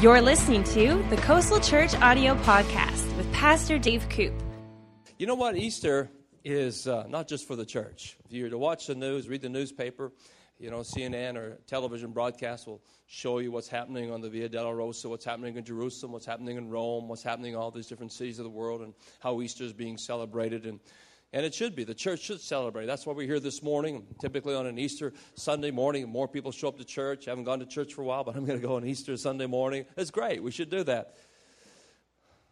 You're listening to the Coastal Church Audio Podcast with Pastor Dave Koop. You know what? Easter is uh, not just for the church. If you were to watch the news, read the newspaper, you know, CNN or television broadcast will show you what's happening on the Via Dolorosa, what's happening in Jerusalem, what's happening in Rome, what's happening in all these different cities of the world, and how Easter is being celebrated. And and it should be. The church should celebrate. That's why we're here this morning. Typically on an Easter Sunday morning, more people show up to church. I haven't gone to church for a while, but I'm going to go on Easter Sunday morning. It's great. We should do that.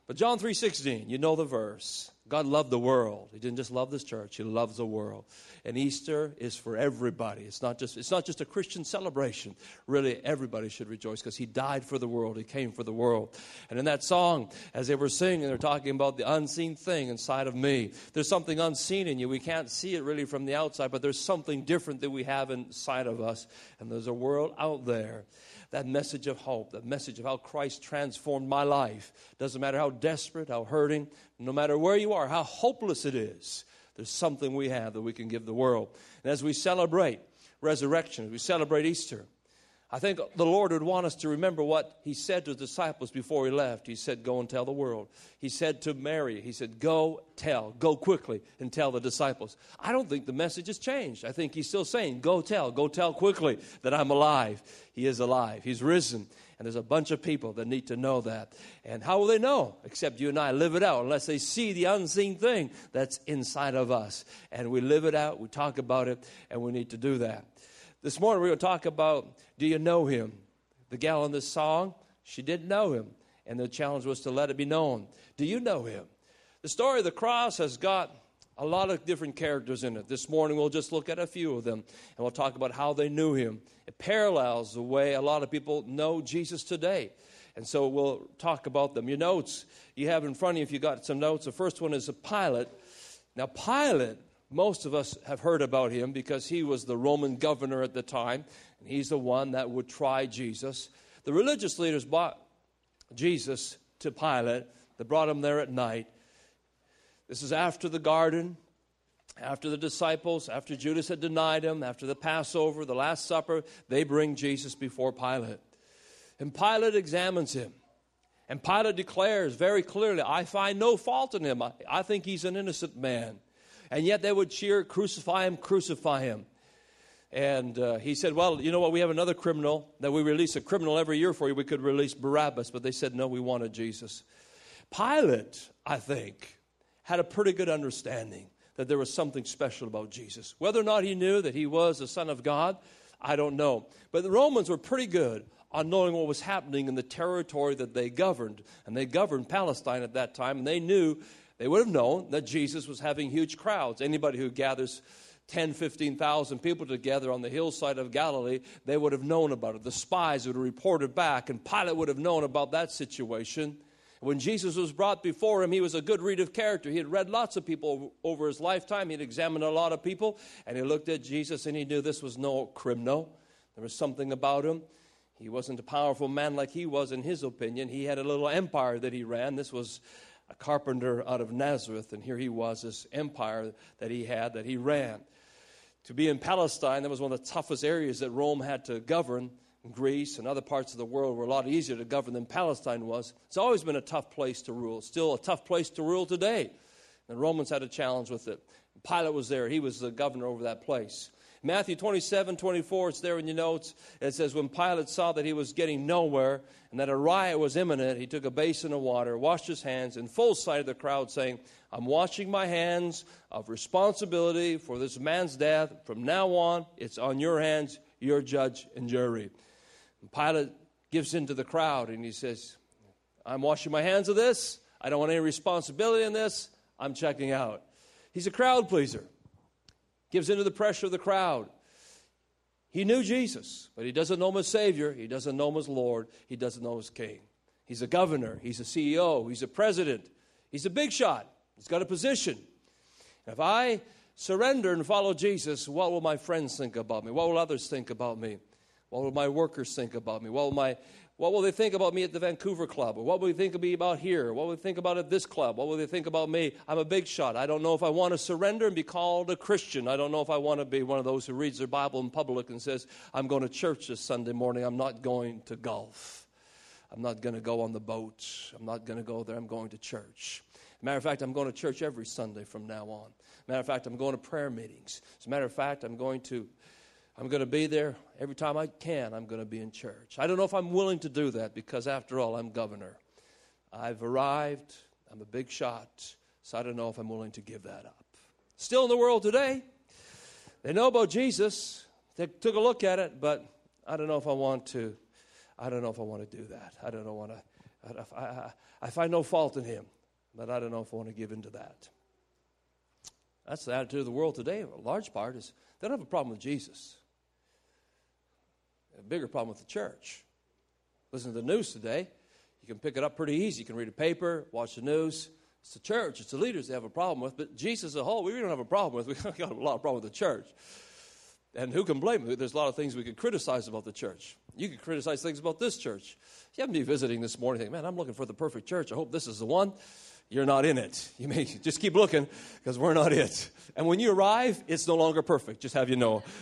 But John 3:16, you know the verse. God loved the world. He didn't just love this church, he loves the world. And Easter is for everybody. It's not just it's not just a Christian celebration. Really everybody should rejoice because he died for the world. He came for the world. And in that song as they were singing they're talking about the unseen thing inside of me. There's something unseen in you. We can't see it really from the outside, but there's something different that we have inside of us. And there's a world out there that message of hope, that message of how Christ transformed my life. Doesn't matter how desperate, how hurting, no matter where you are, how hopeless it is, there's something we have that we can give the world. And as we celebrate resurrection, as we celebrate Easter, I think the Lord would want us to remember what He said to His disciples before He left. He said, Go and tell the world. He said to Mary, He said, Go tell, go quickly and tell the disciples. I don't think the message has changed. I think He's still saying, Go tell, go tell quickly that I'm alive. He is alive, He's risen. And there's a bunch of people that need to know that. And how will they know? Except you and I live it out, unless they see the unseen thing that's inside of us. And we live it out, we talk about it, and we need to do that. This morning we're going to talk about do you know him? The gal in this song, she didn't know him. And the challenge was to let it be known. Do you know him? The story of the cross has got a lot of different characters in it. This morning we'll just look at a few of them and we'll talk about how they knew him. It parallels the way a lot of people know Jesus today. And so we'll talk about them. Your notes you have in front of you, if you got some notes, the first one is a Pilate. Now, Pilate most of us have heard about him because he was the Roman governor at the time, and he's the one that would try Jesus. The religious leaders brought Jesus to Pilate. They brought him there at night. This is after the garden, after the disciples, after Judas had denied him, after the Passover, the Last Supper, they bring Jesus before Pilate. And Pilate examines him. And Pilate declares very clearly, I find no fault in him. I, I think he's an innocent man and yet they would cheer, Crucify him, crucify him. And uh, he said, Well, you know what? We have another criminal that we release a criminal every year for you. We could release Barabbas. But they said, No, we wanted Jesus. Pilate, I think, had a pretty good understanding that there was something special about Jesus. Whether or not he knew that he was the Son of God, I don't know. But the Romans were pretty good on knowing what was happening in the territory that they governed. And they governed Palestine at that time, and they knew they would have known that Jesus was having huge crowds. Anybody who gathers 10, 15,000 people together on the hillside of Galilee, they would have known about it. The spies would have reported back, and Pilate would have known about that situation. When Jesus was brought before him, he was a good read of character. He had read lots of people over his lifetime. He had examined a lot of people, and he looked at Jesus and he knew this was no criminal. There was something about him. He wasn't a powerful man like he was in his opinion. He had a little empire that he ran. This was a carpenter out of Nazareth, and here he was, this empire that he had, that he ran. To be in Palestine, that was one of the toughest areas that Rome had to govern. Greece and other parts of the world were a lot easier to govern than Palestine was. It's always been a tough place to rule, still a tough place to rule today. The Romans had a challenge with it. Pilate was there, he was the governor over that place. Matthew 27, 24, it's there in your notes. It says, When Pilate saw that he was getting nowhere and that a riot was imminent, he took a basin of water, washed his hands in full sight of the crowd, saying, I'm washing my hands of responsibility for this man's death. From now on, it's on your hands, your judge and jury. And Pilate gives in to the crowd and he says, I'm washing my hands of this. I don't want any responsibility in this. I'm checking out. He's a crowd pleaser gives into the pressure of the crowd. He knew Jesus, but he doesn't know him as Savior. He doesn't know him as Lord. He doesn't know him as King. He's a governor. He's a CEO. He's a president. He's a big shot. He's got a position. If I surrender and follow Jesus, what will my friends think about me? What will others think about me? What will my workers think about me? What will my what will they think about me at the Vancouver Club? Or what will they think of me about here? What will they think about at this club? What will they think about me? I'm a big shot. I don't know if I want to surrender and be called a Christian. I don't know if I want to be one of those who reads their Bible in public and says, I'm going to church this Sunday morning. I'm not going to golf. I'm not going to go on the boat. I'm not going to go there. I'm going to church. Matter of fact, I'm going to church every Sunday from now on. Matter of fact, I'm going to prayer meetings. As a matter of fact, I'm going to I'm going to be there every time I can. I'm going to be in church. I don't know if I'm willing to do that because, after all, I'm governor. I've arrived. I'm a big shot. So I don't know if I'm willing to give that up. Still in the world today, they know about Jesus. They took a look at it, but I don't know if I want to. I don't know if I want to do that. I don't know want to. I, I, I find no fault in him, but I don't know if I want to give into that. That's the attitude of the world today. A large part is they don't have a problem with Jesus a bigger problem with the church. Listen to the news today. You can pick it up pretty easy. You can read a paper, watch the news. It's the church, it's the leaders they have a problem with. But Jesus as a whole, we don't have a problem with. We've got a lot of problem with the church. And who can blame them? There's a lot of things we could criticize about the church. You could criticize things about this church. You happen to be visiting this morning, think, man, I'm looking for the perfect church. I hope this is the one. You're not in it. You may just keep looking because we're not it. And when you arrive, it's no longer perfect. Just have you know.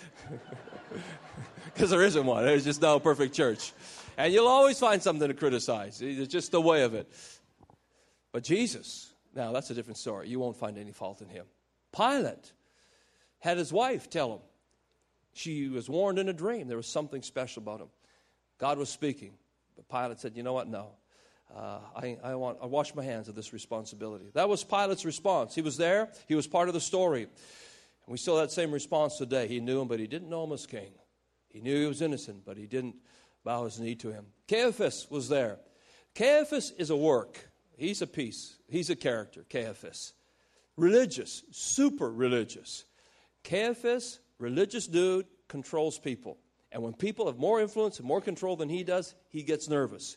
because there isn't one. There's just no perfect church. And you'll always find something to criticize. It's just the way of it. But Jesus, now that's a different story. You won't find any fault in him. Pilate had his wife tell him. She was warned in a dream. There was something special about him. God was speaking. But Pilate said, You know what? No. Uh, I, I, want, I wash my hands of this responsibility. That was Pilate's response. He was there, he was part of the story. And we still have that same response today. He knew him, but he didn't know him as king. He knew he was innocent, but he didn't bow his knee to him. Caiaphas was there. Caiaphas is a work. He's a piece. He's a character, Caiaphas. Religious, super religious. Caiaphas, religious dude, controls people. And when people have more influence and more control than he does, he gets nervous.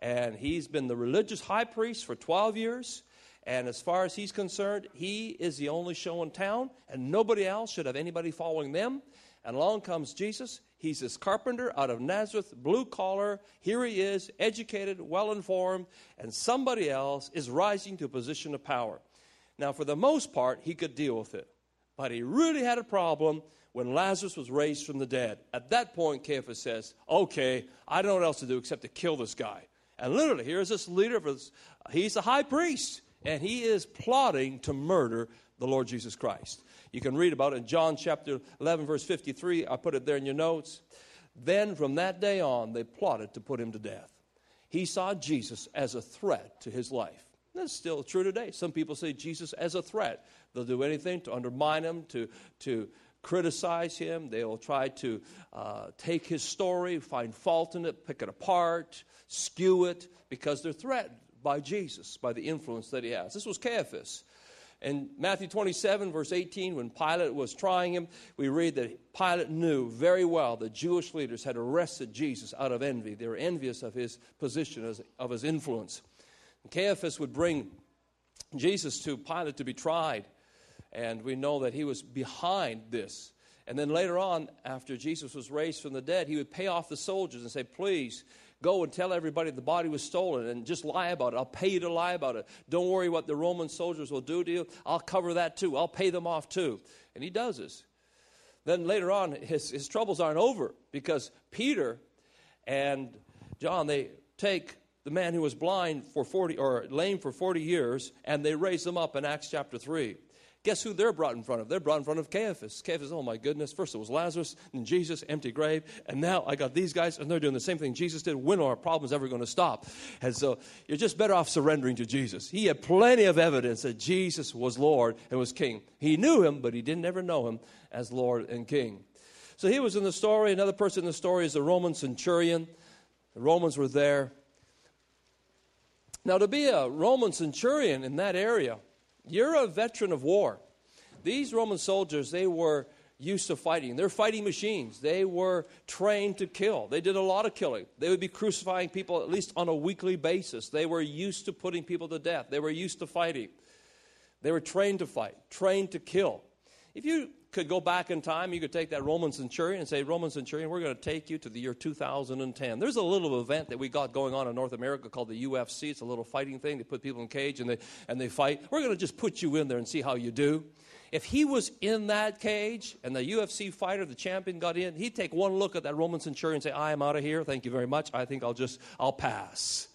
And he's been the religious high priest for 12 years. And as far as he's concerned, he is the only show in town, and nobody else should have anybody following them. And along comes Jesus. He's this carpenter out of Nazareth, blue collar. Here he is, educated, well informed, and somebody else is rising to a position of power. Now, for the most part, he could deal with it. But he really had a problem when Lazarus was raised from the dead. At that point, Caiaphas says, Okay, I don't know what else to do except to kill this guy. And literally, here's this leader, of his, he's a high priest, and he is plotting to murder the Lord Jesus Christ. You can read about it in John chapter 11, verse 53. I put it there in your notes. Then from that day on, they plotted to put him to death. He saw Jesus as a threat to his life. That's still true today. Some people say Jesus as a threat. They'll do anything to undermine him, to, to criticize him. They will try to uh, take his story, find fault in it, pick it apart, skew it, because they're threatened by Jesus, by the influence that he has. This was Caiaphas. In Matthew 27, verse 18, when Pilate was trying him, we read that Pilate knew very well the Jewish leaders had arrested Jesus out of envy. They were envious of his position, of his influence. And Caiaphas would bring Jesus to Pilate to be tried, and we know that he was behind this. And then later on, after Jesus was raised from the dead, he would pay off the soldiers and say, Please, go and tell everybody the body was stolen and just lie about it. I'll pay you to lie about it. Don't worry what the Roman soldiers will do to you. I'll cover that too. I'll pay them off too. And he does this. Then later on, his, his troubles aren't over because Peter and John, they take the man who was blind for 40 or lame for 40 years and they raise him up in Acts chapter 3. Guess who they're brought in front of? They're brought in front of Caiaphas. Caiaphas, oh my goodness, first it was Lazarus, and Jesus, empty grave, and now I got these guys, and they're doing the same thing Jesus did. When are our problems ever going to stop? And so you're just better off surrendering to Jesus. He had plenty of evidence that Jesus was Lord and was King. He knew him, but he didn't ever know him as Lord and King. So he was in the story. Another person in the story is the Roman centurion. The Romans were there. Now, to be a Roman centurion in that area, you're a veteran of war. These Roman soldiers, they were used to fighting. They're fighting machines. They were trained to kill. They did a lot of killing. They would be crucifying people at least on a weekly basis. They were used to putting people to death. They were used to fighting. They were trained to fight, trained to kill. If you could go back in time. You could take that Roman centurion and say, Roman centurion, we're going to take you to the year 2010. There's a little event that we got going on in North America called the UFC. It's a little fighting thing. They put people in cage and they, and they fight. We're going to just put you in there and see how you do. If he was in that cage and the UFC fighter, the champion, got in, he'd take one look at that Roman centurion and say, I am out of here. Thank you very much. I think I'll just, I'll pass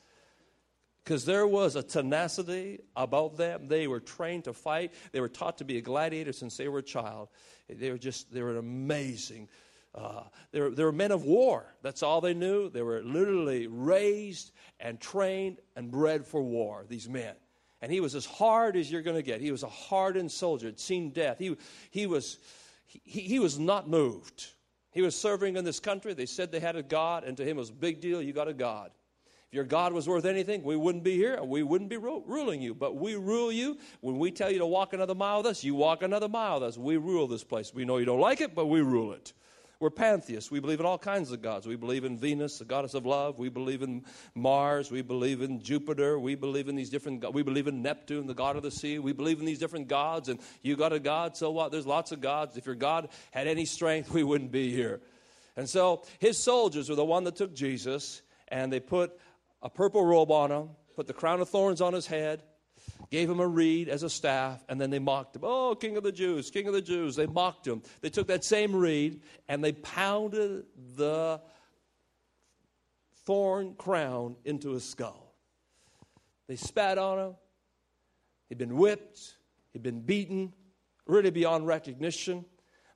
because there was a tenacity about them. They were trained to fight. They were taught to be a gladiator since they were a child. They were just, they were amazing. Uh, they, were, they were men of war. That's all they knew. They were literally raised and trained and bred for war, these men. And he was as hard as you're going to get. He was a hardened soldier, had seen death. He, he, was, he, he was not moved. He was serving in this country. They said they had a God, and to him it was a big deal. You got a God. If your God was worth anything, we wouldn't be here. We wouldn't be ruling you. But we rule you. When we tell you to walk another mile with us, you walk another mile with us. We rule this place. We know you don't like it, but we rule it. We're pantheists. We believe in all kinds of gods. We believe in Venus, the goddess of love. We believe in Mars. We believe in Jupiter. We believe in these different. We believe in Neptune, the god of the sea. We believe in these different gods. And you got a god, so what? There's lots of gods. If your God had any strength, we wouldn't be here. And so his soldiers were the one that took Jesus, and they put a purple robe on him, put the crown of thorns on his head, gave him a reed as a staff, and then they mocked him. Oh, King of the Jews, King of the Jews. They mocked him. They took that same reed and they pounded the thorn crown into his skull. They spat on him. He'd been whipped, he'd been beaten, really beyond recognition.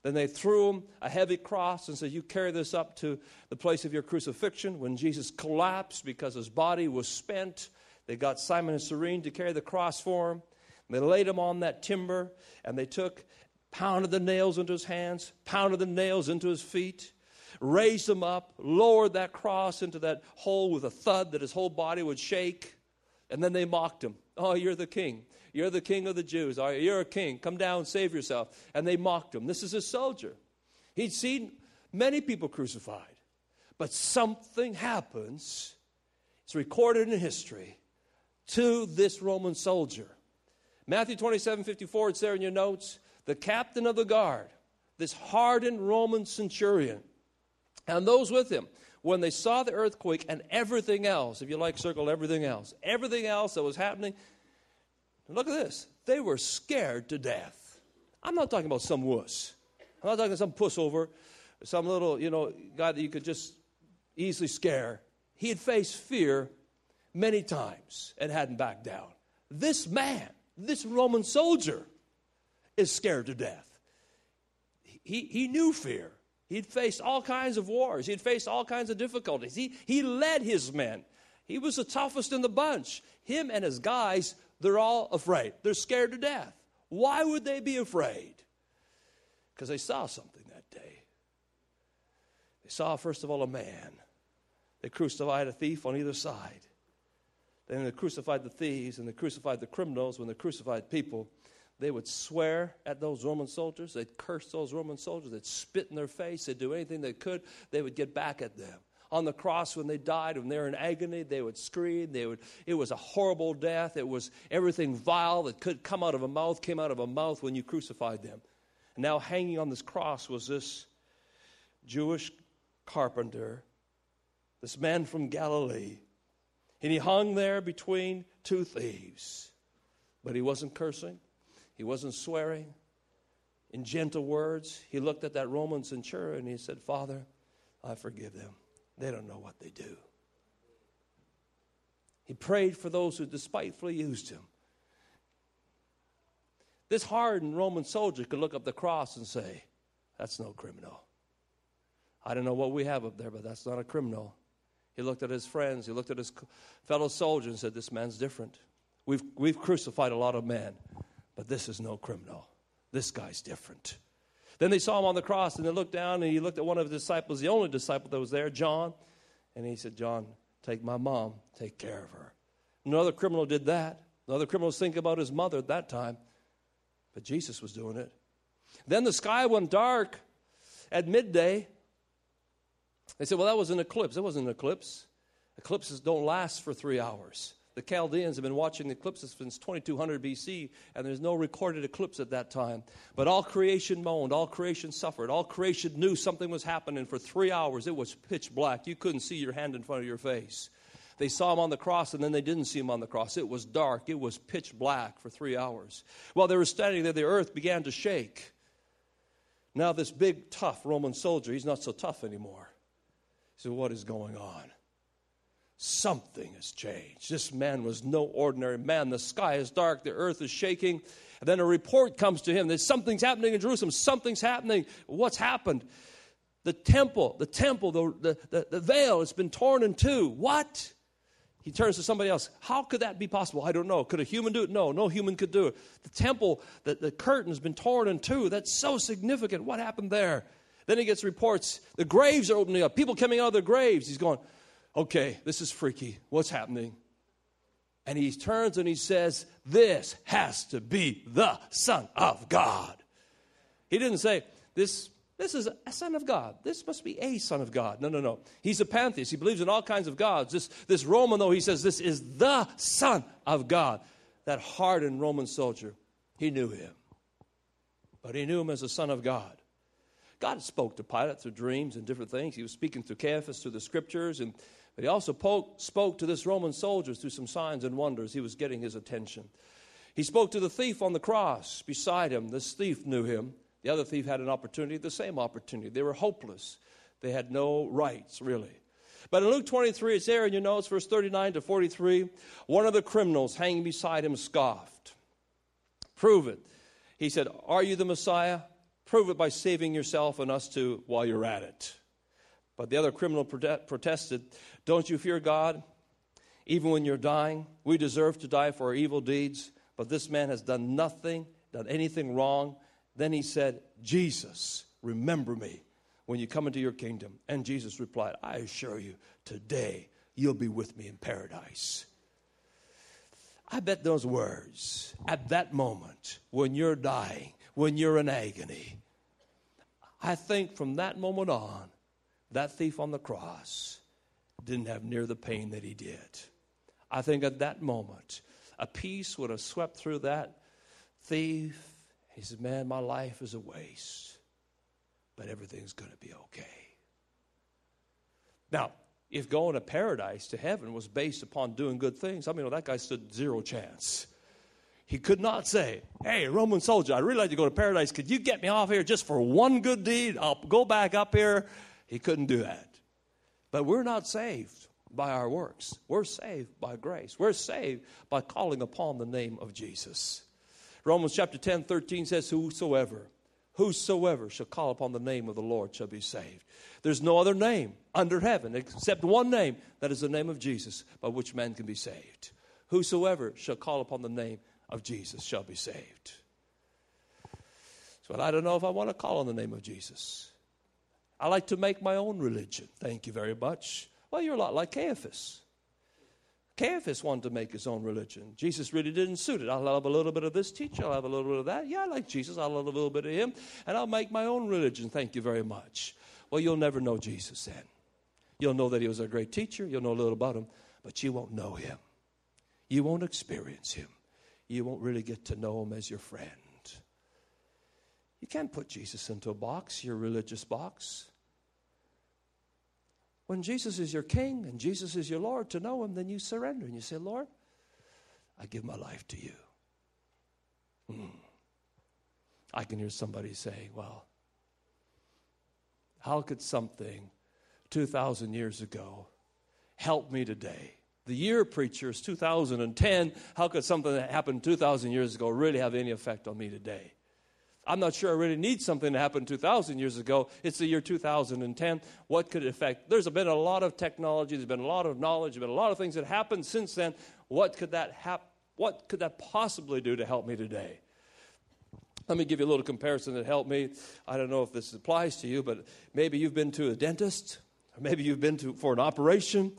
Then they threw him a heavy cross and said, You carry this up to the place of your crucifixion. When Jesus collapsed because his body was spent, they got Simon and Cyrene to carry the cross for him. And they laid him on that timber and they took, pounded the nails into his hands, pounded the nails into his feet, raised him up, lowered that cross into that hole with a thud that his whole body would shake. And then they mocked him. Oh, you're the king. You're the king of the Jews. You're a king. Come down, save yourself. And they mocked him. This is a soldier. He'd seen many people crucified. But something happens, it's recorded in history, to this Roman soldier. Matthew 27 54, it's there in your notes. The captain of the guard, this hardened Roman centurion, and those with him, when they saw the earthquake and everything else, if you like, circle everything else, everything else that was happening, look at this. They were scared to death. I'm not talking about some wuss. I'm not talking some pussover, some little, you know, guy that you could just easily scare. He had faced fear many times and hadn't backed down. This man, this Roman soldier, is scared to death. He, he knew fear. He'd faced all kinds of wars. He'd faced all kinds of difficulties. He, he led his men. He was the toughest in the bunch. Him and his guys they're all afraid. They're scared to death. Why would they be afraid? Because they saw something that day. They saw, first of all, a man. They crucified a thief on either side. Then they crucified the thieves and they crucified the criminals. When they crucified people, they would swear at those Roman soldiers. They'd curse those Roman soldiers. They'd spit in their face. They'd do anything they could. They would get back at them on the cross when they died, when they were in agony, they would scream. They would, it was a horrible death. It was everything vile that could come out of a mouth came out of a mouth when you crucified them. And now hanging on this cross was this Jewish carpenter, this man from Galilee. And he hung there between two thieves. But he wasn't cursing, he wasn't swearing. In gentle words, he looked at that Roman centurion and he said, Father, I forgive them. They don't know what they do. He prayed for those who despitefully used him. This hardened Roman soldier could look up the cross and say, That's no criminal. I don't know what we have up there, but that's not a criminal. He looked at his friends, he looked at his fellow soldiers and said, This man's different. We've, we've crucified a lot of men, this is no criminal. This guy's different. Then they saw him on the cross, and they looked down, and he looked at one of his disciples, the only disciple that was there, John, and he said, John, take my mom, take care of her. Another criminal did that. Another criminal was thinking about his mother at that time, but Jesus was doing it. Then the sky went dark at midday. They said, well, that was an eclipse. It wasn't an eclipse. Eclipses don't last for three hours. The Chaldeans have been watching the eclipses since 2200 BC, and there's no recorded eclipse at that time. But all creation moaned, all creation suffered, all creation knew something was happening. For three hours, it was pitch black. You couldn't see your hand in front of your face. They saw him on the cross, and then they didn't see him on the cross. It was dark, it was pitch black for three hours. While they were standing there, the earth began to shake. Now, this big, tough Roman soldier, he's not so tough anymore. So, what is going on? Something has changed. This man was no ordinary man. The sky is dark, the earth is shaking. And then a report comes to him that something's happening in Jerusalem. Something's happening. What's happened? The temple, the temple, the, the, the, veil has been torn in two. What? He turns to somebody else. How could that be possible? I don't know. Could a human do it? No, no human could do it. The temple, the, the curtain has been torn in two. That's so significant. What happened there? Then he gets reports. The graves are opening up. People coming out of their graves. He's going, okay, this is freaky. What's happening? And he turns and he says, This has to be the Son of God. He didn't say, This, this is a Son of God. This must be a Son of God. No, no, no. He's a pantheist. He believes in all kinds of gods. This, this Roman, though, he says, This is the Son of God. That hardened Roman soldier, he knew him. But he knew him as the Son of God. God spoke to Pilate through dreams and different things. He was speaking through Caiaphas through the scriptures and but he also spoke to this Roman soldier through some signs and wonders. He was getting his attention. He spoke to the thief on the cross beside him. This thief knew him. The other thief had an opportunity, the same opportunity. They were hopeless. They had no rights, really. But in Luke 23, it's there in your notes, verse 39 to 43. One of the criminals hanging beside him scoffed. Prove it. He said, Are you the Messiah? Prove it by saving yourself and us too while you're at it. But the other criminal protested, Don't you fear God? Even when you're dying, we deserve to die for our evil deeds, but this man has done nothing, done anything wrong. Then he said, Jesus, remember me when you come into your kingdom. And Jesus replied, I assure you, today you'll be with me in paradise. I bet those words at that moment when you're dying, when you're in agony, I think from that moment on, that thief on the cross didn't have near the pain that he did. I think at that moment, a peace would have swept through that thief. He said, Man, my life is a waste, but everything's going to be okay. Now, if going to paradise, to heaven, was based upon doing good things, I mean, well, that guy stood zero chance. He could not say, Hey, Roman soldier, I'd really like to go to paradise. Could you get me off here just for one good deed? I'll go back up here he couldn't do that. But we're not saved by our works. We're saved by grace. We're saved by calling upon the name of Jesus. Romans chapter 10, 13 says, Whosoever, whosoever shall call upon the name of the Lord shall be saved. There's no other name under heaven except one name, that is the name of Jesus, by which man can be saved. Whosoever shall call upon the name of Jesus shall be saved. So I don't know if I want to call on the name of Jesus. I like to make my own religion. Thank you very much. Well, you're a lot like Caiaphas. Caiaphas wanted to make his own religion. Jesus really didn't suit it. I'll have a little bit of this teacher, I'll have a little bit of that. Yeah, I like Jesus, I'll have a little bit of him, and I'll make my own religion. Thank you very much. Well, you'll never know Jesus then. You'll know that he was a great teacher, you'll know a little about him, but you won't know him. You won't experience him. You won't really get to know him as your friend. You can't put Jesus into a box, your religious box. When Jesus is your king and Jesus is your Lord, to know him, then you surrender and you say, Lord, I give my life to you. Hmm. I can hear somebody saying, well, how could something 2,000 years ago help me today? The year preacher is 2010. How could something that happened 2,000 years ago really have any effect on me today? I'm not sure I really need something to happen 2,000 years ago. It's the year 2010. What could it affect? There's been a lot of technology, there's been a lot of knowledge, there's been a lot of things that happened since then. What could that hap- What could that possibly do to help me today? Let me give you a little comparison that helped me. I don't know if this applies to you, but maybe you've been to a dentist, or maybe you've been to for an operation.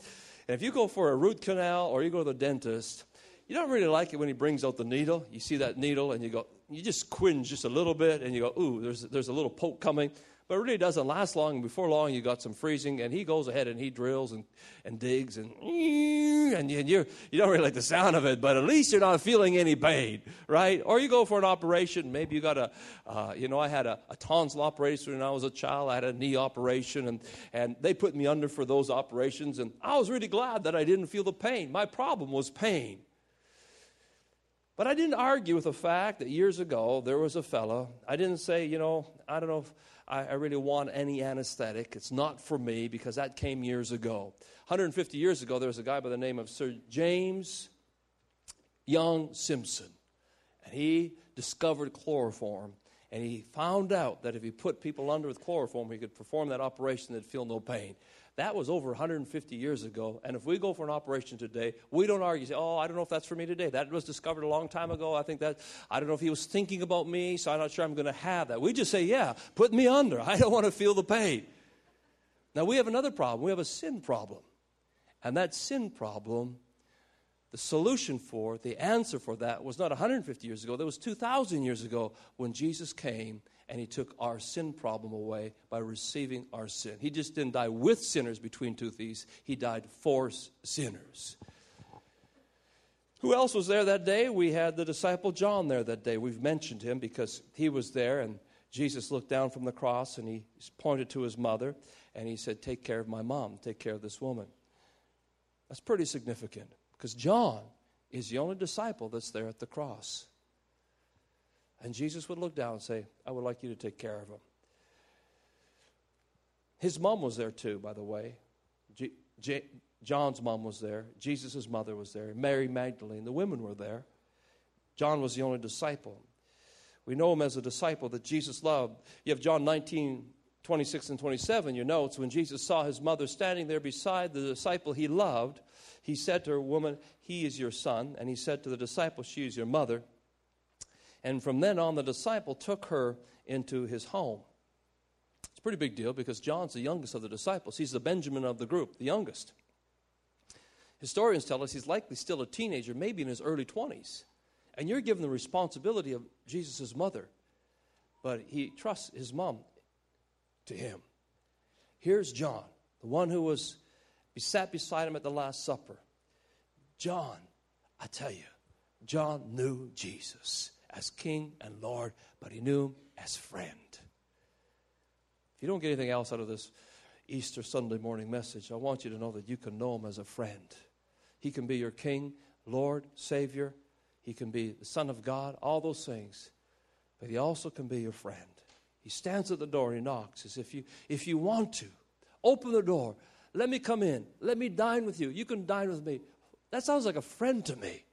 And if you go for a root canal or you go to the dentist, you don't really like it when he brings out the needle. You see that needle and you go, you just quinge just a little bit and you go, ooh, there's, there's a little poke coming. But it really doesn't last long. And before long, you got some freezing, and he goes ahead and he drills and, and digs, and, and you, you don't really like the sound of it, but at least you're not feeling any pain, right? Or you go for an operation. Maybe you got a, uh, you know, I had a, a tonsil operation when I was a child. I had a knee operation, and, and they put me under for those operations. And I was really glad that I didn't feel the pain. My problem was pain. But I didn't argue with the fact that years ago there was a fellow. I didn't say, you know, I don't know if I, I really want any anesthetic. It's not for me because that came years ago. 150 years ago, there was a guy by the name of Sir James Young Simpson. And he discovered chloroform. And he found out that if he put people under with chloroform, he could perform that operation, they'd feel no pain. That was over 150 years ago. And if we go for an operation today, we don't argue, say, oh, I don't know if that's for me today. That was discovered a long time ago. I think that, I don't know if he was thinking about me, so I'm not sure I'm going to have that. We just say, yeah, put me under. I don't want to feel the pain. Now, we have another problem. We have a sin problem. And that sin problem, the solution for the answer for that was not 150 years ago. That was 2,000 years ago when Jesus came and he took our sin problem away by receiving our sin. He just didn't die with sinners between two thieves, he died for sinners. Who else was there that day? We had the disciple John there that day. We've mentioned him because he was there, and Jesus looked down from the cross and he pointed to his mother and he said, Take care of my mom, take care of this woman. That's pretty significant because John is the only disciple that's there at the cross. And Jesus would look down and say, I would like you to take care of him. His mom was there too, by the way. G- J- John's mom was there. Jesus' mother was there. Mary Magdalene. The women were there. John was the only disciple. We know him as a disciple that Jesus loved. You have John 19, 26 and 27, your notes. When Jesus saw his mother standing there beside the disciple he loved, he said to her, Woman, he is your son. And he said to the disciple, She is your mother. And from then on, the disciple took her into his home. It's a pretty big deal because John's the youngest of the disciples. He's the Benjamin of the group, the youngest. Historians tell us he's likely still a teenager, maybe in his early 20s. And you're given the responsibility of Jesus' mother. But he trusts his mom to him. Here's John, the one who was sat beside him at the Last Supper. John, I tell you, John knew Jesus as King and Lord, but he knew him as friend. If you don't get anything else out of this Easter Sunday morning message, I want you to know that you can know him as a friend. He can be your King, Lord, Savior. He can be the Son of God, all those things. But he also can be your friend. He stands at the door he knocks. As if you, if you want to, open the door. Let me come in. Let me dine with you. You can dine with me. That sounds like a friend to me.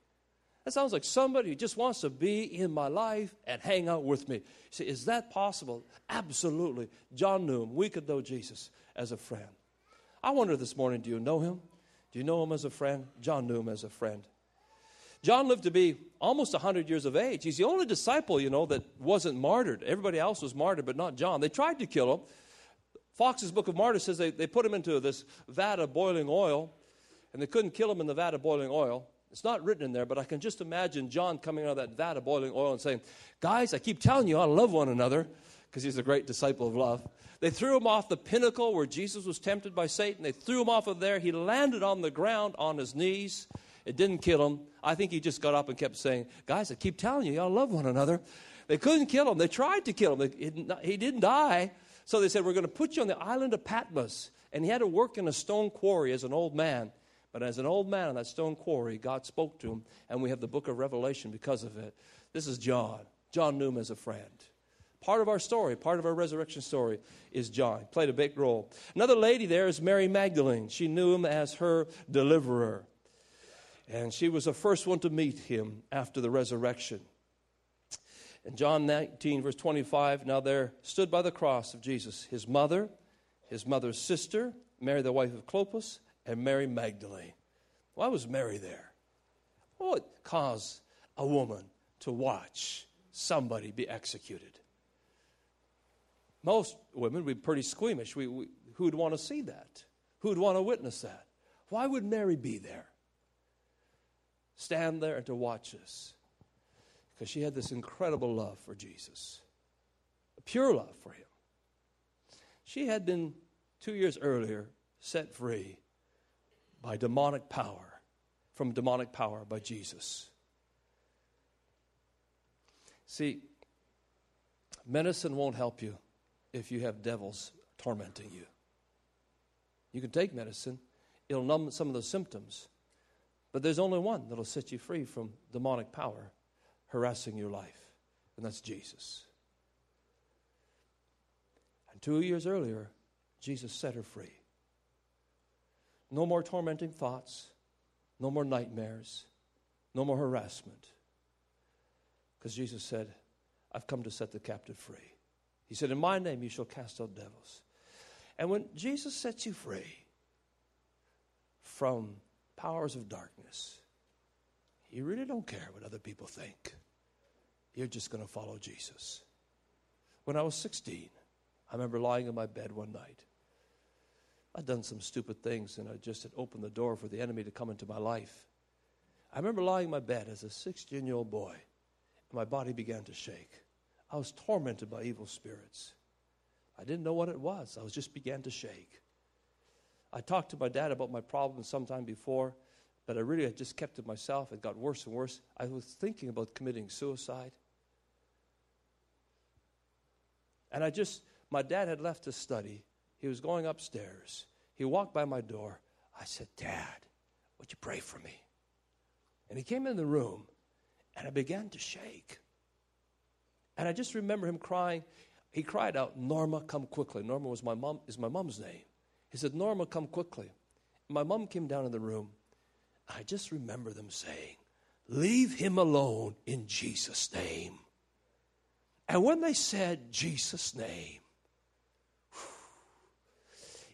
That sounds like somebody who just wants to be in my life and hang out with me. Say, is that possible? Absolutely. John knew him. We could know Jesus as a friend. I wonder this morning, do you know him? Do you know him as a friend? John knew him as a friend. John lived to be almost 100 years of age. He's the only disciple, you know, that wasn't martyred. Everybody else was martyred, but not John. They tried to kill him. Fox's Book of Martyrs says they, they put him into this vat of boiling oil, and they couldn't kill him in the vat of boiling oil. It's not written in there, but I can just imagine John coming out of that vat of boiling oil and saying, Guys, I keep telling you, I love one another, because he's a great disciple of love. They threw him off the pinnacle where Jesus was tempted by Satan. They threw him off of there. He landed on the ground on his knees. It didn't kill him. I think he just got up and kept saying, Guys, I keep telling you, y'all love one another. They couldn't kill him. They tried to kill him. He didn't die. So they said, We're going to put you on the island of Patmos. And he had to work in a stone quarry as an old man. But as an old man in that stone quarry, God spoke to him, and we have the book of Revelation because of it. This is John. John knew him as a friend. Part of our story, part of our resurrection story, is John. He played a big role. Another lady there is Mary Magdalene. She knew him as her deliverer. And she was the first one to meet him after the resurrection. In John 19, verse 25, now there stood by the cross of Jesus his mother, his mother's sister, Mary, the wife of Clopas, and Mary Magdalene. Why was Mary there? What caused a woman to watch somebody be executed? Most women would be pretty squeamish. We, we, who'd want to see that? Who'd want to witness that? Why would Mary be there? Stand there and to watch us. Because she had this incredible love for Jesus, a pure love for him. She had been two years earlier set free by demonic power, from demonic power by Jesus. See, medicine won't help you if you have devils tormenting you. You can take medicine, it'll numb some of the symptoms, but there's only one that'll set you free from demonic power harassing your life, and that's Jesus. And two years earlier, Jesus set her free. No more tormenting thoughts, no more nightmares, no more harassment. Because Jesus said, I've come to set the captive free. He said, In my name you shall cast out devils. And when Jesus sets you free from powers of darkness, you really don't care what other people think. You're just going to follow Jesus. When I was 16, I remember lying in my bed one night. I'd done some stupid things and I just had opened the door for the enemy to come into my life. I remember lying in my bed as a 16 year old boy, and my body began to shake. I was tormented by evil spirits. I didn't know what it was, I was just began to shake. I talked to my dad about my problems sometime before, but I really had just kept it myself. It got worse and worse. I was thinking about committing suicide. And I just, my dad had left to study. He was going upstairs. He walked by my door. I said, Dad, would you pray for me? And he came in the room, and I began to shake. And I just remember him crying. He cried out, Norma, come quickly. Norma was my mom, is my mom's name. He said, Norma, come quickly. My mom came down in the room. I just remember them saying, Leave him alone in Jesus' name. And when they said Jesus' name,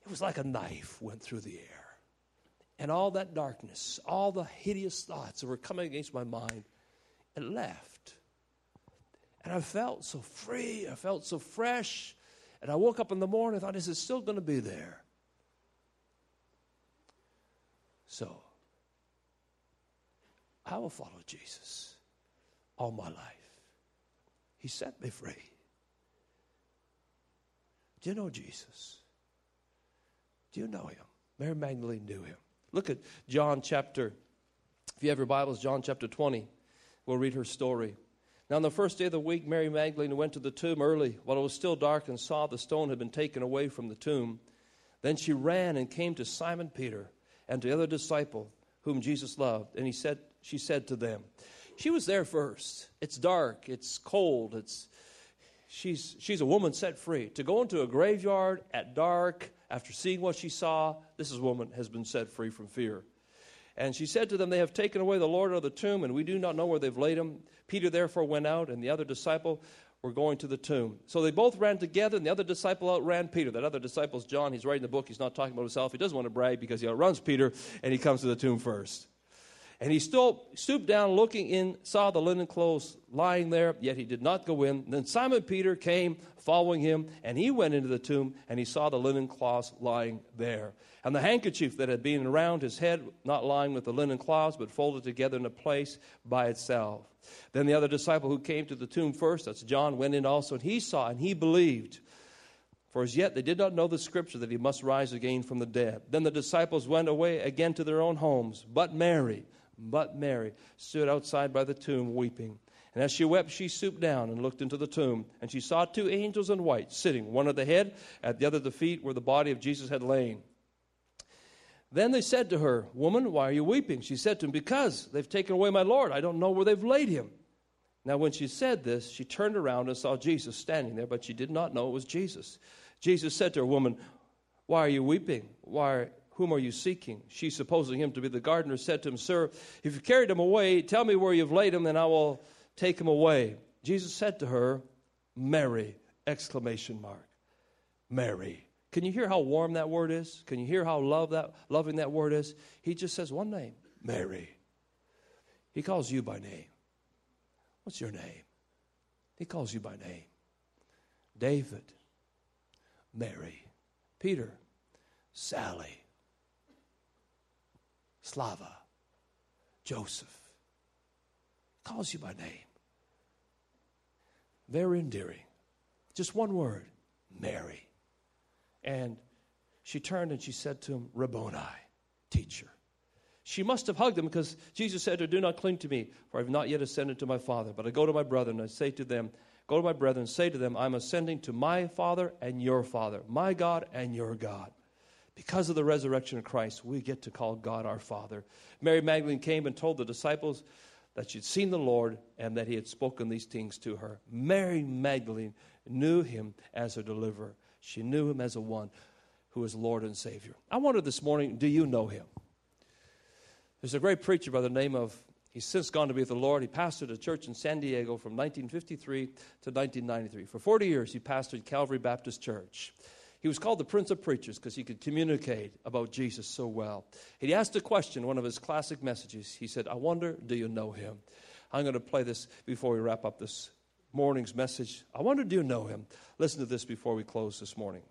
it was like a knife went through the air. And all that darkness, all the hideous thoughts that were coming against my mind, it left. And I felt so free. I felt so fresh. And I woke up in the morning and thought, is it still going to be there? So, I will follow Jesus all my life. He set me free. Do you know Jesus? Do you know him? Mary Magdalene knew him. Look at John chapter, if you have your Bibles, John chapter 20. We'll read her story. Now, on the first day of the week, Mary Magdalene went to the tomb early while it was still dark and saw the stone had been taken away from the tomb. Then she ran and came to Simon Peter and to the other disciple whom Jesus loved. And he said, she said to them, she was there first. It's dark, it's cold, it's she's she's a woman set free. To go into a graveyard at dark after seeing what she saw, this is woman has been set free from fear. And she said to them, They have taken away the Lord out of the tomb, and we do not know where they've laid him. Peter therefore went out, and the other disciple were going to the tomb. So they both ran together, and the other disciple outran Peter. That other disciple is John. He's writing the book. He's not talking about himself. He doesn't want to brag because he outruns Peter, and he comes to the tomb first. And he still stooped down, looking in, saw the linen clothes lying there, yet he did not go in. Then Simon Peter came, following him, and he went into the tomb, and he saw the linen cloths lying there. And the handkerchief that had been around his head, not lying with the linen cloths, but folded together in a place by itself. Then the other disciple who came to the tomb first, that's John, went in also, and he saw, and he believed. For as yet they did not know the scripture that he must rise again from the dead. Then the disciples went away again to their own homes. But Mary, but Mary stood outside by the tomb weeping. And as she wept, she stooped down and looked into the tomb. And she saw two angels in white sitting, one at the head, at the other the feet, where the body of Jesus had lain. Then they said to her, Woman, why are you weeping? She said to him, Because they've taken away my Lord. I don't know where they've laid him. Now, when she said this, she turned around and saw Jesus standing there, but she did not know it was Jesus. Jesus said to her, Woman, why are you weeping? Why whom are you seeking? She, supposing him to be the gardener, said to him, Sir, if you carried him away, tell me where you've laid him, and I will take him away. Jesus said to her, Mary! Exclamation mark. Mary. Can you hear how warm that word is? Can you hear how love that, loving that word is? He just says one name, Mary. He calls you by name. What's your name? He calls you by name. David, Mary, Peter, Sally, Slava, Joseph. Calls you by name. Very endearing. Just one word Mary. And she turned and she said to him, Rabboni, teacher. She must have hugged him because Jesus said to her, Do not cling to me, for I have not yet ascended to my Father. But I go to my brethren and I say to them, Go to my brethren and say to them, I'm ascending to my Father and your Father, my God and your God. Because of the resurrection of Christ, we get to call God our Father. Mary Magdalene came and told the disciples that she'd seen the Lord and that he had spoken these things to her. Mary Magdalene knew him as her deliverer. She knew him as a one who is Lord and Savior. I wonder this morning, do you know him? There's a great preacher by the name of, he's since gone to be with the Lord. He pastored a church in San Diego from 1953 to 1993. For 40 years, he pastored Calvary Baptist Church. He was called the Prince of Preachers because he could communicate about Jesus so well. He asked a question, one of his classic messages. He said, I wonder, do you know him? I'm going to play this before we wrap up this morning's message. I wonder, do you know him? Listen to this before we close this morning.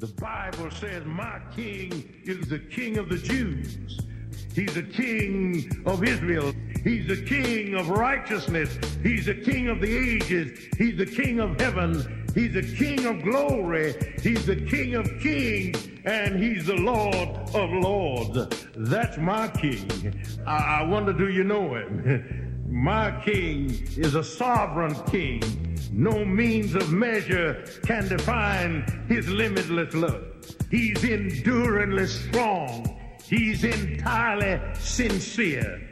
The Bible says, My king is the king of the Jews. He's the king of Israel. He's the king of righteousness. He's the king of the ages. He's the king of heaven. He's the king of glory. He's the king of kings. And he's the Lord of lords. That's my king. I, I wonder, do you know him? my king is a sovereign king. No means of measure can define his limitless love. He's enduringly strong. He's entirely sincere.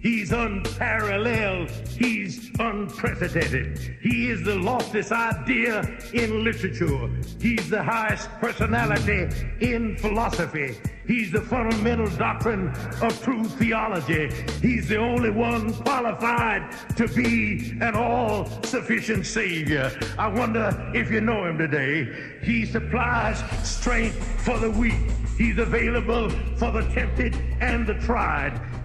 He's unparalleled. He's unprecedented. He is the loftiest idea in literature. He's the highest personality in philosophy. He's the fundamental doctrine of true theology. He's the only one qualified to be an all sufficient Savior. I wonder if you know him today. He supplies strength for the weak. He's available for the tempted and the tried.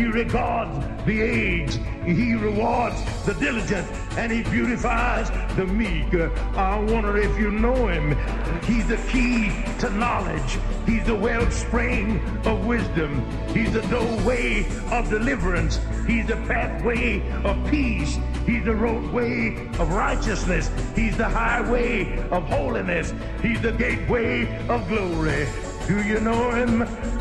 He regards the aged. He rewards the diligent. And he beautifies the meek. I wonder if you know him. He's the key to knowledge. He's the wellspring of wisdom. He's the doorway of deliverance. He's the pathway of peace. He's the roadway of righteousness. He's the highway of holiness. He's the gateway of glory. Do you know him?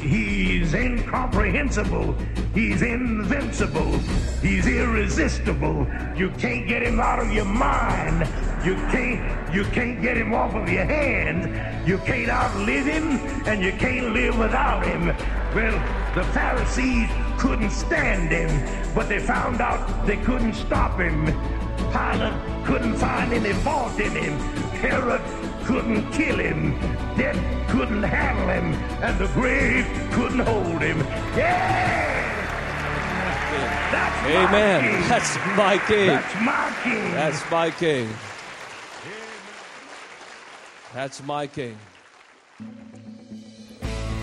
He's incomprehensible. He's invincible. He's irresistible. You can't get him out of your mind. You can't you can't get him off of your hand. You can't outlive him and you can't live without him. Well, the Pharisees couldn't stand him, but they found out they couldn't stop him. Pilate couldn't find any fault in him. Herod couldn't kill him. Death couldn't handle him. And the grave couldn't hold him. Yeah! That's Amen. My king. That's my king. That's my king. That's my king. That's my king.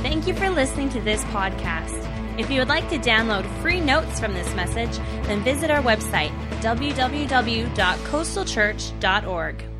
Thank you for listening to this podcast. If you would like to download free notes from this message, then visit our website, www.coastalchurch.org.